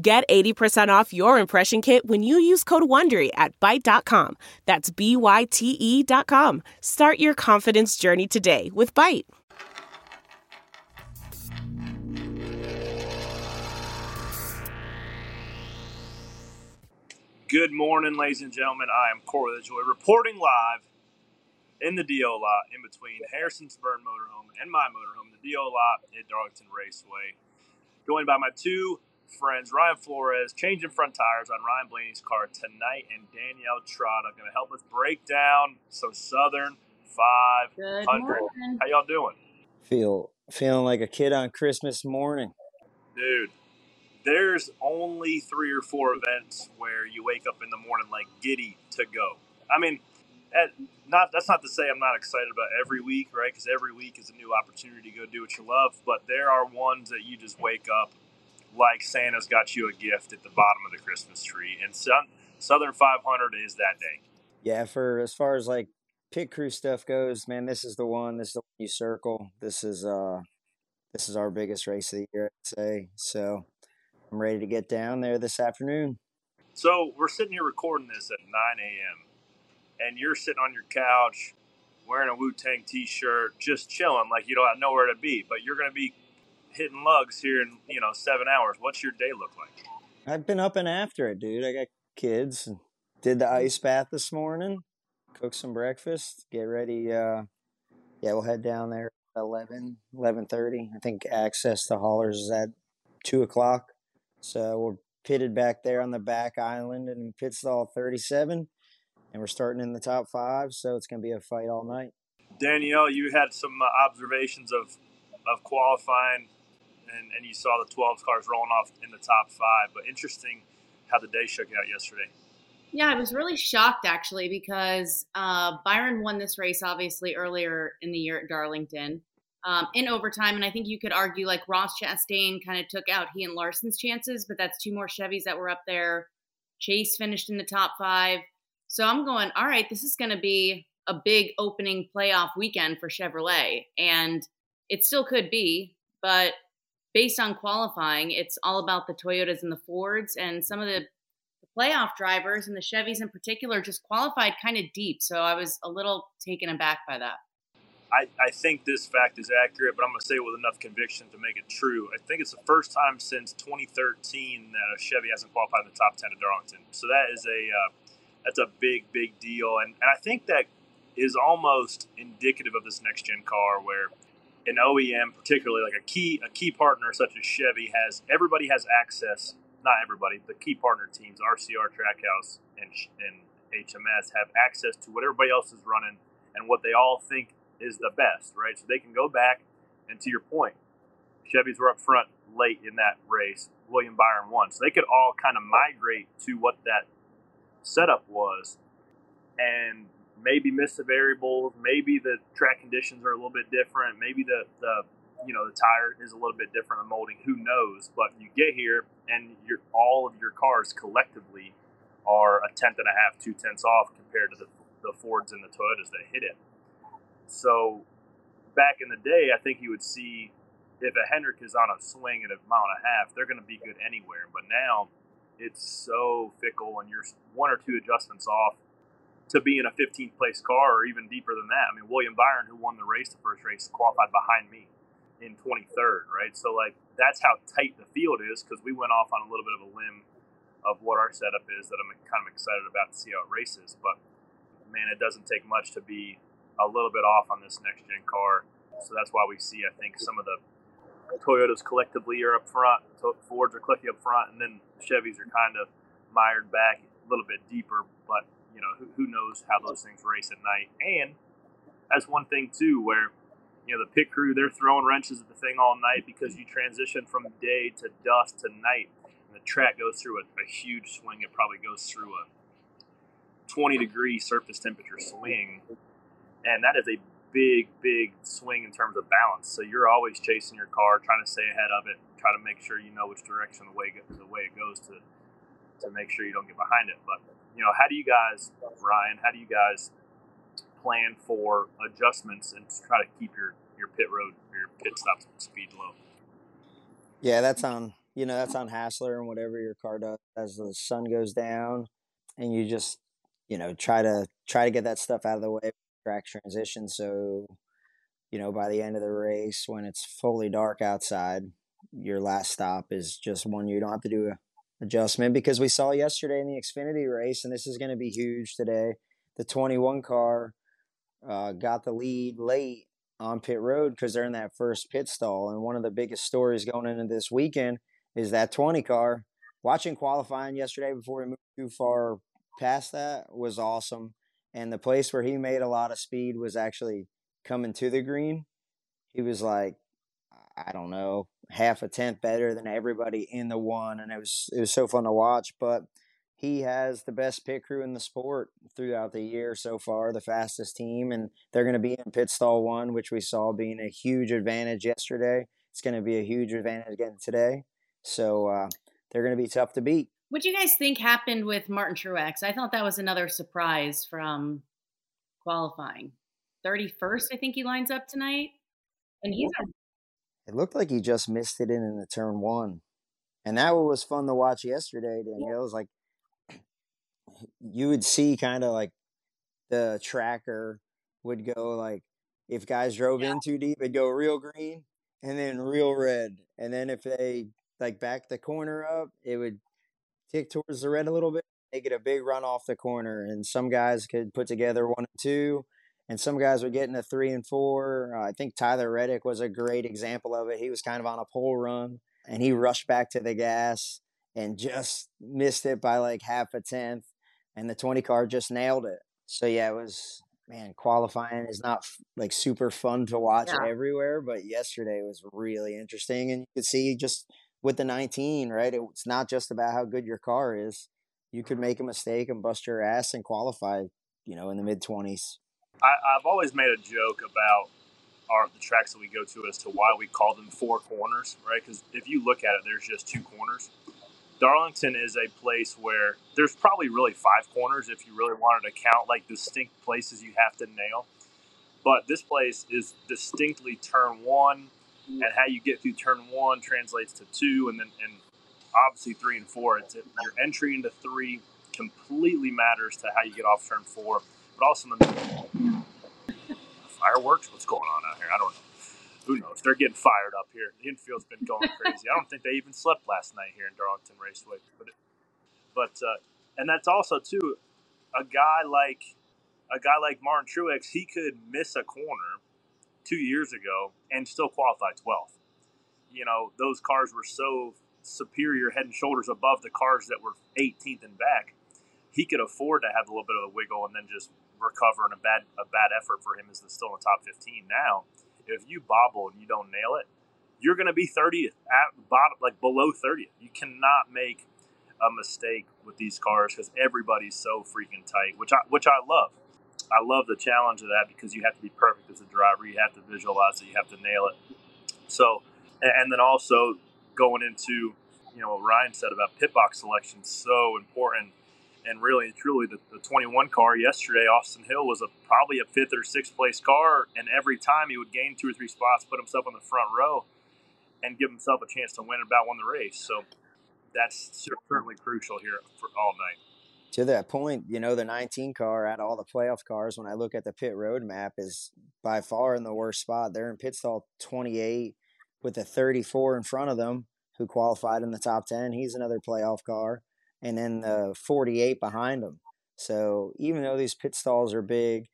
Get 80% off your impression kit when you use code WONDERY at Byte.com. That's B-Y-T-E dot com. Start your confidence journey today with Byte. Good morning, ladies and gentlemen. I am Corey LaJoie reporting live in the DO lot in between Harrison Burton's Motorhome and my motorhome, the DO lot at Darlington Raceway. Joined by my two friends, Ryan Flores, changing front tires on Ryan Blaney's car tonight, and Danielle Trotta going to help us break down some Southern 500. How y'all doing? Feel feeling like a kid on Christmas morning. Dude, there's only three or four events where you wake up in the morning like giddy to go. I mean, at, not that's not to say I'm not excited about every week, right? Because every week is a new opportunity to go do what you love. But there are ones that you just wake up like Santa's got you a gift at the bottom of the Christmas tree, and Southern 500 is that day. Yeah, for as far as like pit crew stuff goes, man, this is the one. This is the one you circle. This is uh, this is our biggest race of the year, I'd say. So I'm ready to get down there this afternoon. So we're sitting here recording this at 9 a.m. and you're sitting on your couch wearing a Wu Tang T-shirt, just chilling, like you don't have nowhere to be. But you're going to be hitting lugs here in you know seven hours. What's your day look like? I've been up and after it, dude. I got kids. Did the mm. ice bath this morning. Cook some breakfast. Get ready. Uh, yeah, we'll head down there 11, 11.30. I think access to haulers is at 2 o'clock. So we're pitted back there on the back island in pit stall 37. And we're starting in the top five, so it's going to be a fight all night. Danielle, you had some uh, observations of, of qualifying, and, and you saw the 12 cars rolling off in the top five. But interesting how the day shook out yesterday. Yeah, I was really shocked actually because uh, Byron won this race obviously earlier in the year at Darlington um, in overtime. And I think you could argue like Ross Chastain kind of took out he and Larson's chances, but that's two more Chevys that were up there. Chase finished in the top five. So I'm going, all right, this is going to be a big opening playoff weekend for Chevrolet. And it still could be, but based on qualifying, it's all about the Toyotas and the Fords. And some of the playoff drivers and the Chevys in particular just qualified kind of deep. So I was a little taken aback by that. I, I think this fact is accurate, but I'm going to say it with enough conviction to make it true. I think it's the first time since 2013 that a Chevy hasn't qualified in the top 10 at Darlington. So that is a uh, that's a big big deal, and and I think that is almost indicative of this next gen car where an OEM, particularly like a key a key partner such as Chevy, has everybody has access. Not everybody, the key partner teams, RCR, Trackhouse, and and HMS have access to what everybody else is running and what they all think is the best, right? So they can go back and to your point, Chevys were up front late in that race. William Byron won, so they could all kind of migrate to what that setup was, and maybe miss the variables. Maybe the track conditions are a little bit different. Maybe the the you know the tire is a little bit different the molding. Who knows? But you get here, and your all of your cars collectively are a tenth and a half, two tenths off compared to the the Fords and the Toyotas that hit it. So back in the day, I think you would see if a Hendrick is on a swing at a mile and a half, they're going to be good anywhere. But now it's so fickle, and you're one or two adjustments off to be in a 15th place car or even deeper than that. I mean, William Byron, who won the race, the first race, qualified behind me in 23rd, right? So, like, that's how tight the field is because we went off on a little bit of a limb of what our setup is that I'm kind of excited about to see how it races. But, man, it doesn't take much to be a little bit off on this next gen car. So that's why we see, I think, some of the Toyotas collectively are up front, Fords are collectively up front, and then Chevys are kind of mired back a little bit deeper. But you know, who, who knows how those things race at night? And that's one thing too, where you know the pit crew they're throwing wrenches at the thing all night because you transition from day to dusk to night. And the track goes through a, a huge swing. It probably goes through a 20 degree surface temperature swing, and that is a big, big swing in terms of balance. So you're always chasing your car, trying to stay ahead of it, try to make sure you know which direction the way the way it goes to to make sure you don't get behind it. But you know, how do you guys, Ryan? How do you guys plan for adjustments and try to keep your your pit road your pit stop speed low? Yeah, that's on you know that's on Hassler and whatever your car does as the sun goes down, and you just you know try to try to get that stuff out of the way track transition so you know by the end of the race when it's fully dark outside your last stop is just one you don't have to do a adjustment because we saw yesterday in the Xfinity race, and this is going to be huge today. The 21 car uh, got the lead late on pit road because they're in that first pit stall. And one of the biggest stories going into this weekend is that 20 car. Watching qualifying yesterday before we moved too far past that was awesome. And the place where he made a lot of speed was actually coming to the green. He was like, I don't know, half a tenth better than everybody in the one, and it was it was so fun to watch. But he has the best pit crew in the sport throughout the year so far, the fastest team, and they're going to be in pit stall one, which we saw being a huge advantage yesterday. It's going to be a huge advantage again today. So uh, they're going to be tough to beat. What do you guys think happened with Martin Truex? I thought that was another surprise from qualifying. 31st, I think he lines up tonight. And he's a it looked like he just missed it in in the turn one, and that was fun to watch yesterday. Danielle was like, you would see kind of like the tracker would go like if guys drove yeah. in too deep, it'd go real green and then real red, and then if they like back the corner up, it would tick towards the red a little bit. They get a big run off the corner, and some guys could put together one and two and some guys were getting a three and four. Uh, I think Tyler Reddick was a great example of it. He was kind of on a pole run and he rushed back to the gas and just missed it by like half a tenth. And the 20 car just nailed it. So, yeah, it was, man, qualifying is not like super fun to watch yeah. everywhere, but yesterday was really interesting. And you could see just with the 19, right? It's not just about how good your car is. You could make a mistake and bust your ass and qualify, you know, in the mid 20s. I, have always made a joke about our the tracks that we go to as to why we call them four corners, right? Because if you look at it, there's just two corners. Darlington is a place where there's probably really five corners if you really wanted to count like distinct places you have to nail. But this place is distinctly turn one, and how you get through turn one translates to two, and then and obviously three and four. It's your entry into three completely matters to how you get off turn four but also the fireworks. What's going on out here? I don't know. Who knows? They're getting fired up here. The infield's been going crazy. I don't think they even slept last night here in Darlington Raceway. But, but uh, and that's also too a guy like a guy like Martin Truex. He could miss a corner two years ago and still qualify 12th. You know, those cars were so superior head and shoulders above the cars that were 18th and back. He could afford to have a little bit of a wiggle and then just recover and a bad a bad effort for him is still in the top 15 now. If you bobble and you don't nail it, you're going to be 30th at the bottom, like below 30th. You cannot make a mistake with these cars because everybody's so freaking tight, which I which I love. I love the challenge of that because you have to be perfect as a driver. You have to visualize it. You have to nail it. So, and then also going into you know what Ryan said about pit box selection, so important and really truly the, the 21 car yesterday austin hill was a probably a fifth or sixth place car and every time he would gain two or three spots put himself on the front row and give himself a chance to win about won the race so that's certainly crucial here for all night to that point, you know, the 19 car at all the playoff cars, when I look at the pit road map, is by far in the worst spot. They're in pit stall 28 with a 34 in front of them who qualified in the top 10. He's another playoff car and then the 48 behind them. So even though these pit stalls are big,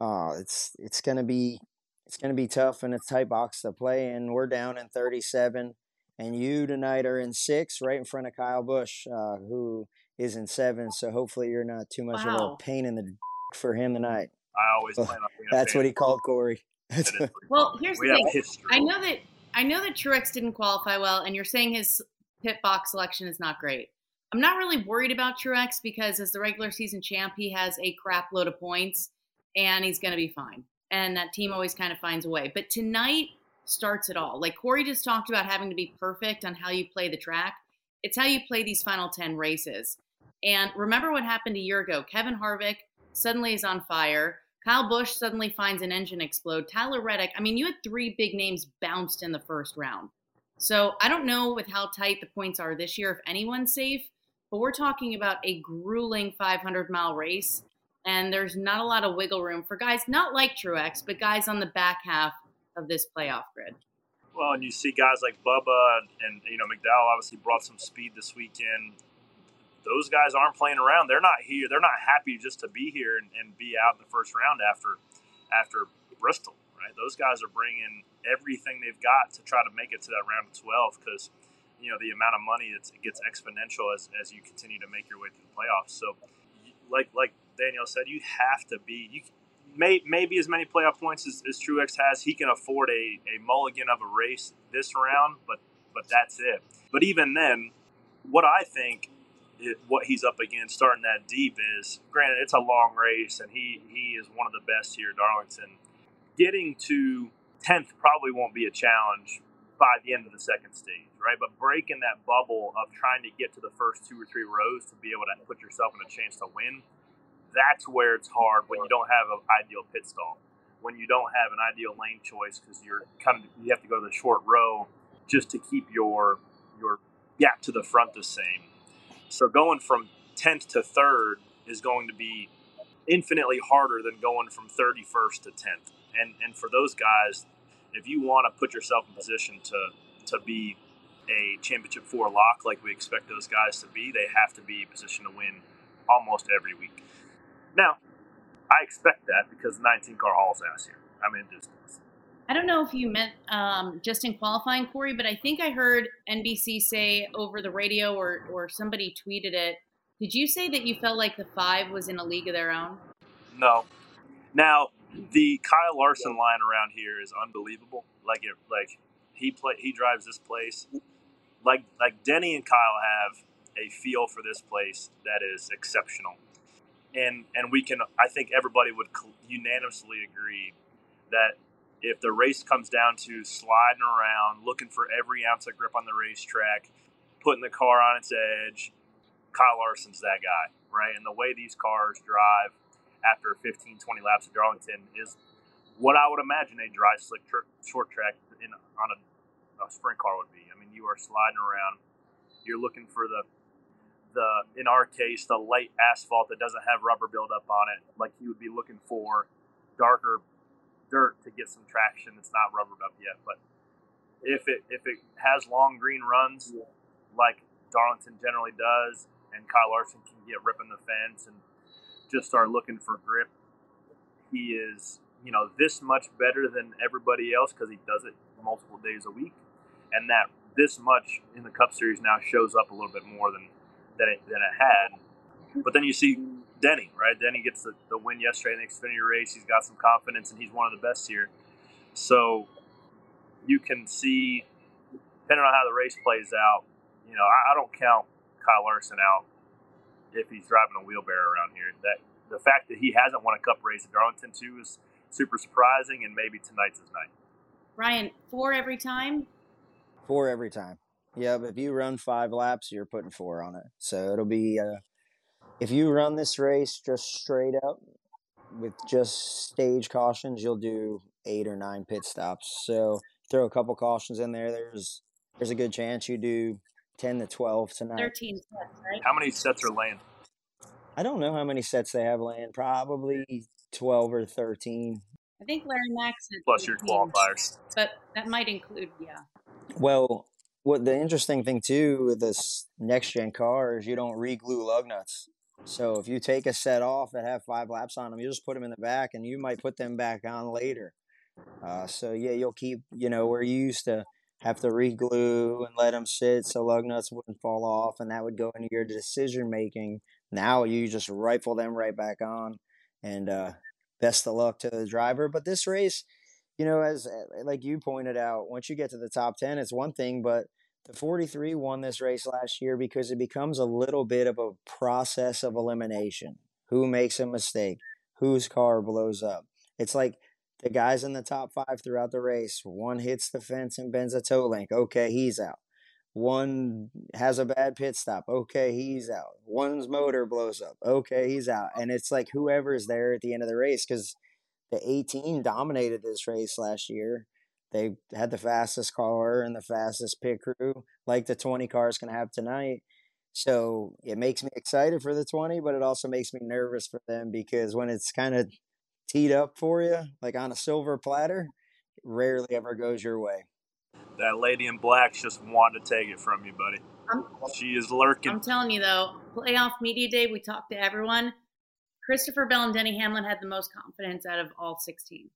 uh, it's it's gonna be it's gonna be tough in a tight box to play. And we're down in 37, and you tonight are in six, right in front of Kyle Busch, uh, who is in seven. So hopefully you're not too much wow. of a pain in the for him tonight. I always plan on being. That's what he called Corey. well, here's we the thing. History. I know that I know that Truex didn't qualify well, and you're saying his pit box selection is not great. I'm not really worried about Truex because as the regular season champ, he has a crap load of points and he's going to be fine. And that team always kind of finds a way. But tonight starts it all. Like Corey just talked about having to be perfect on how you play the track. It's how you play these final 10 races. And remember what happened a year ago. Kevin Harvick suddenly is on fire. Kyle Busch suddenly finds an engine explode. Tyler Reddick, I mean, you had three big names bounced in the first round. So I don't know with how tight the points are this year if anyone's safe, but we're talking about a grueling 500 mile race. And there's not a lot of wiggle room for guys not like Truex, but guys on the back half of this playoff grid. Well, and you see guys like Bubba and, you know McDowell obviously brought some speed this weekend those guys aren't playing around. They're not here. They're not happy just to be here and, and be out in the first round after after Bristol. Right? Those guys are bringing everything they've got to try to make it to that round of twelve because you know the amount of money it gets exponential as, as you continue to make your way through the playoffs. So, like like Danielle said, you have to be you. May, maybe as many playoff points as, as Truex has, he can afford a, a mulligan of a race this round, but but that's it. But even then, what I think it, what he's up against starting that deep is granted it's a long race and he he is one of the best here at Darlington. Getting to tenth probably won't be a challenge by the end of the second stage, right? But breaking that bubble of trying to get to the first two or three rows to be able to put yourself in a chance to win, that's where it's hard when you don't have an ideal pit stall, when you don't have an ideal lane choice because you're kind of you have to go to the short row just to keep your your gap to the front the same so going from 10th to 3rd is going to be infinitely harder than going from 31st to 10th. And and for those guys, if you want to put yourself in position to to be a championship four lock like we expect those guys to be, they have to be positioned to win almost every week. Now, I expect that because the 19 car hauls ass here. I mean, just I don't know if you meant um, just in qualifying, Corey, but I think I heard NBC say over the radio or, or somebody tweeted it. Did you say that you felt like the five was in a league of their own? No. Now, the Kyle Larson line around here is unbelievable. Like it, like he play, he drives this place. Like like Denny and Kyle have a feel for this place that is exceptional, and and we can. I think everybody would unanimously agree that if the race comes down to sliding around, looking for every ounce of grip on the racetrack, putting the car on its edge, Kyle Larson's that guy, right? And the way these cars drive after 15, 20 laps at Darlington is what I would imagine a dry, slick, tr- short track in, on a, a sprint car would be. I mean, you are sliding around. You're looking for the the in our case the light asphalt that doesn't have rubber buildup on it, like you would be looking for darker dirt to get some traction. It's not rubbered up yet, but if it if it has long green runs like Darlington generally does, and Kyle Larson can get ripping the fence and just start looking for grip, he is you know this much better than everybody else because he does it multiple days a week, and that this much in the Cup Series now shows up a little bit more than than it, than it had. But then you see Denny, right? Denny gets the, the win yesterday in the Xfinity race. He's got some confidence, and he's one of the best here. So you can see, depending on how the race plays out, you know, I, I don't count Kyle Larson out if he's driving a wheelbarrow around here. That the fact that he hasn't won a Cup race at Darlington too is super surprising, and maybe tonight's his night. Ryan, four every time. Four every time. Yeah, but if you run five laps, you're putting four on it. So it'll be uh, if you run this race just straight up with just stage cautions, you'll do eight or nine pit stops. So throw a couple cautions in there. There's there's a good chance you do ten to twelve tonight. Thirteen sets, right? How many sets are laying? I don't know how many sets they have laying. Probably twelve or thirteen. I think Larry Max plus your qualifiers, but that might include yeah. Well, what the interesting thing too with this next gen car is you don't re-glue lug nuts. So if you take a set off that have five laps on them, you just put them in the back, and you might put them back on later. Uh, so yeah, you'll keep. You know, we're used to have to reglue and let them sit so lug nuts wouldn't fall off, and that would go into your decision making. Now you just rifle them right back on, and uh, best of luck to the driver. But this race, you know, as like you pointed out, once you get to the top ten, it's one thing, but the 43 won this race last year because it becomes a little bit of a process of elimination. Who makes a mistake? Whose car blows up? It's like the guys in the top five throughout the race. One hits the fence and bends a toe link. Okay, he's out. One has a bad pit stop. Okay, he's out. One's motor blows up. Okay, he's out. And it's like whoever's there at the end of the race because the 18 dominated this race last year. They had the fastest car and the fastest pit crew, like the 20 cars can have tonight. So it makes me excited for the 20, but it also makes me nervous for them because when it's kind of teed up for you, like on a silver platter, rarely ever goes your way. That lady in black's just wanting to take it from you, buddy. I'm, She is lurking. I'm telling you though, playoff media day, we talked to everyone. Christopher Bell and Denny Hamlin had the most confidence out of all 16.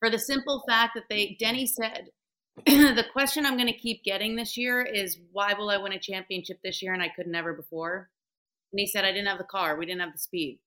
For the simple fact that they, Denny said, the question I'm going to keep getting this year is why will I win a championship this year and I could never before? And he said, I didn't have the car. We didn't have the speed.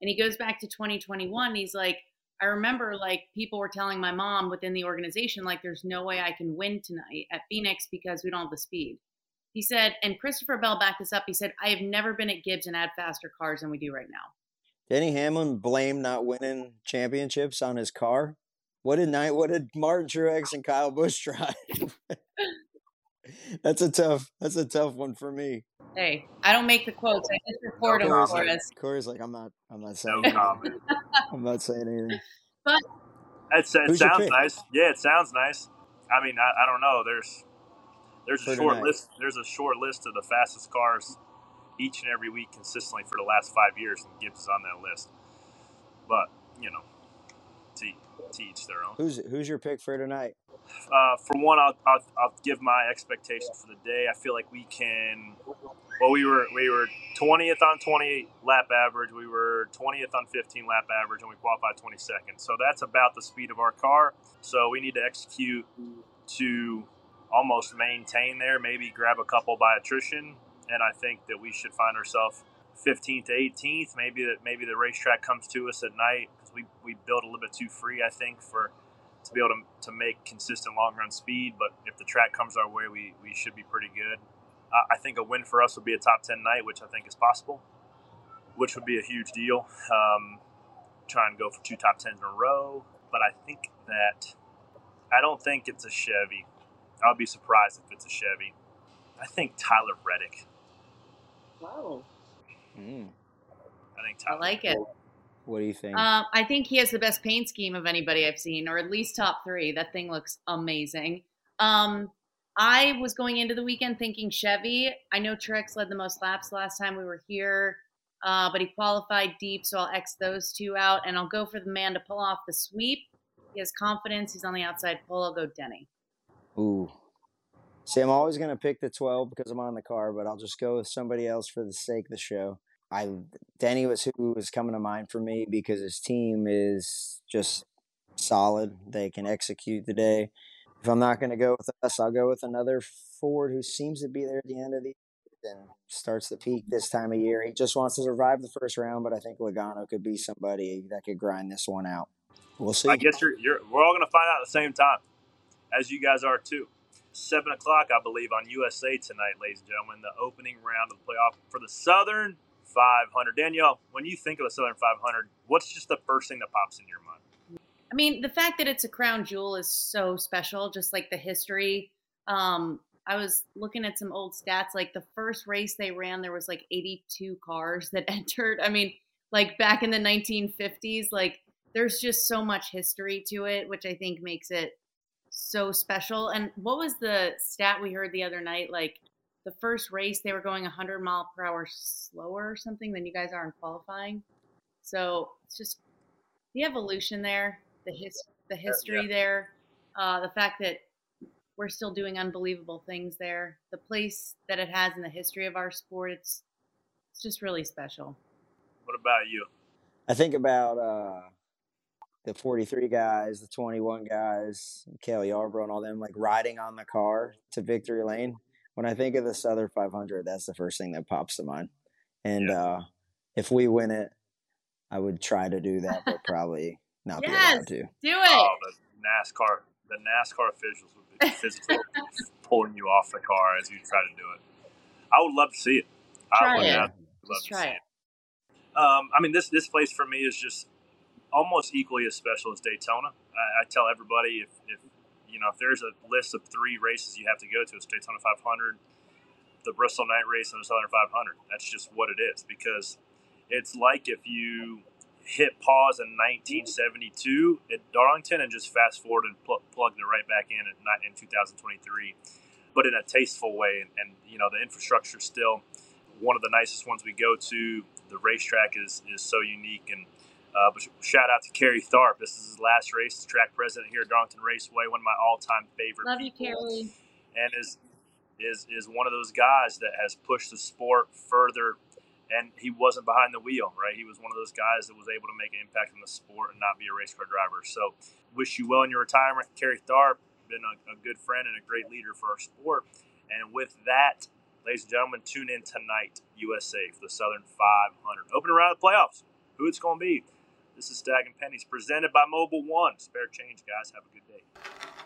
And he goes back to 2021. He's like, I remember like people were telling my mom within the organization, like, there's no way I can win tonight at Phoenix because we don't have the speed. He said, and Christopher Bell backed this up. He said, I have never been at Gibbs and had faster cars than we do right now. Denny Hamlin blamed not winning championships on his car. What did night? What did Martin Truex and Kyle Busch drive? That's a tough. That's a tough one for me. Hey, I don't make the quotes. I just report them for comment. us. Corey's like, I'm not. I'm not saying. anything. comment. I'm not saying anything. It's, it Who's sounds nice. Yeah, it sounds nice. I mean, I, I don't know. There's there's a For short tonight. list. There's a short list of the fastest cars each and every week consistently for the last five years, and Gibbs is on that list. But you know, to, to each their own. Who's Who's your pick for tonight? Uh, for one, I'll, I'll, I'll give my expectation for the day. I feel like we can. Well, we were we were 20th on 28 lap average. We were 20th on 15 lap average, and we qualified 22nd. So that's about the speed of our car. So we need to execute to almost maintain there. Maybe grab a couple by attrition, and I think that we should find ourselves 15th to 18th. Maybe that maybe the racetrack comes to us at night we we build a little bit too free. I think for to be able to, to make consistent long run speed. But if the track comes our way, we, we should be pretty good. Uh, I think a win for us would be a top 10 night, which I think is possible, which would be a huge deal. Um, try and go for two top 10s in a row. But I think that, I don't think it's a Chevy. I'll be surprised if it's a Chevy. I think Tyler Reddick. Wow. Mm, I think Tyler I Tyler like it. What do you think? Um, I think he has the best paint scheme of anybody I've seen, or at least top three. That thing looks amazing. Um, I was going into the weekend thinking Chevy. I know Truex led the most laps last time we were here, uh, but he qualified deep, so I'll X those two out, and I'll go for the man to pull off the sweep. He has confidence. He's on the outside pull. I'll go Denny. Ooh. See, I'm always going to pick the 12 because I'm on the car, but I'll just go with somebody else for the sake of the show. I Denny was who was coming to mind for me because his team is just solid. They can execute the day. If I'm not going to go with us, I'll go with another Ford who seems to be there at the end of the and starts the peak this time of year. He just wants to survive the first round, but I think Logano could be somebody that could grind this one out. We'll see. I guess you're, you're we're all going to find out at the same time, as you guys are too. Seven o'clock, I believe, on USA tonight, ladies and gentlemen, the opening round of the playoff for the Southern 500. Danielle, when you think of the Southern 500, what's just the first thing that pops in your mind? I mean, the fact that it's a crown jewel is so special, just like the history. Um, I was looking at some old stats. Like the first race they ran, there was like 82 cars that entered. I mean, like back in the 1950s, like there's just so much history to it, which I think makes it so special. And what was the stat we heard the other night? Like the first race, they were going 100 mile per hour slower or something than you guys are in qualifying. So it's just the evolution there, the his, the history there, uh, the fact that we're still doing unbelievable things there, the place that it has in the history of our sport. It's it's just really special. What about you? I think about uh, the 43 guys, the 21 guys, Cale Yarborough and all them, like riding on the car to victory lane. When I think of the Southern 500, that's the first thing that pops to mind. And Yeah. uh, if we win it, I would try to do that, but probably not be Yes. allowed to. Do it. Oh, the NASCAR, the NASCAR officials would be physically pulling you off the car as you try to do it. I would love to see it. Try I would it. love Just to try see it. Um, I mean, this this place for me is just almost equally as special as Daytona. I, I tell everybody if, if you know if there's a list of three races you have to go to, it's Daytona 500, the Bristol Night Race, and the Southern 500. That's just what it is because it's like if you hit pause in 1972 at Darlington and just fast forward and pl- plugged it right back in at, in 2023, but in a tasteful way. And, and you know the infrastructure still one of the nicest ones we go to. The racetrack is is so unique and. Uh, but shout out to Kerry Tharp. This is his last race, track president here at Darlington Raceway, one of my all-time favorite Love you, people. Kerry. and is is is one of those guys that has pushed the sport further and he wasn't behind the wheel right? He was one of those guys that was able to make an impact in the sport and not be a race car driver. So wish you well in your retirement Kerry Tharp. Been a, a good friend and a great leader for our sport. And with that ladies and gentlemen tune in tonight USA for the Southern 500 open around the playoffs. Who it's going to be this is Stacking Pennies presented by Mobil 1. Spare change guys. Have a good day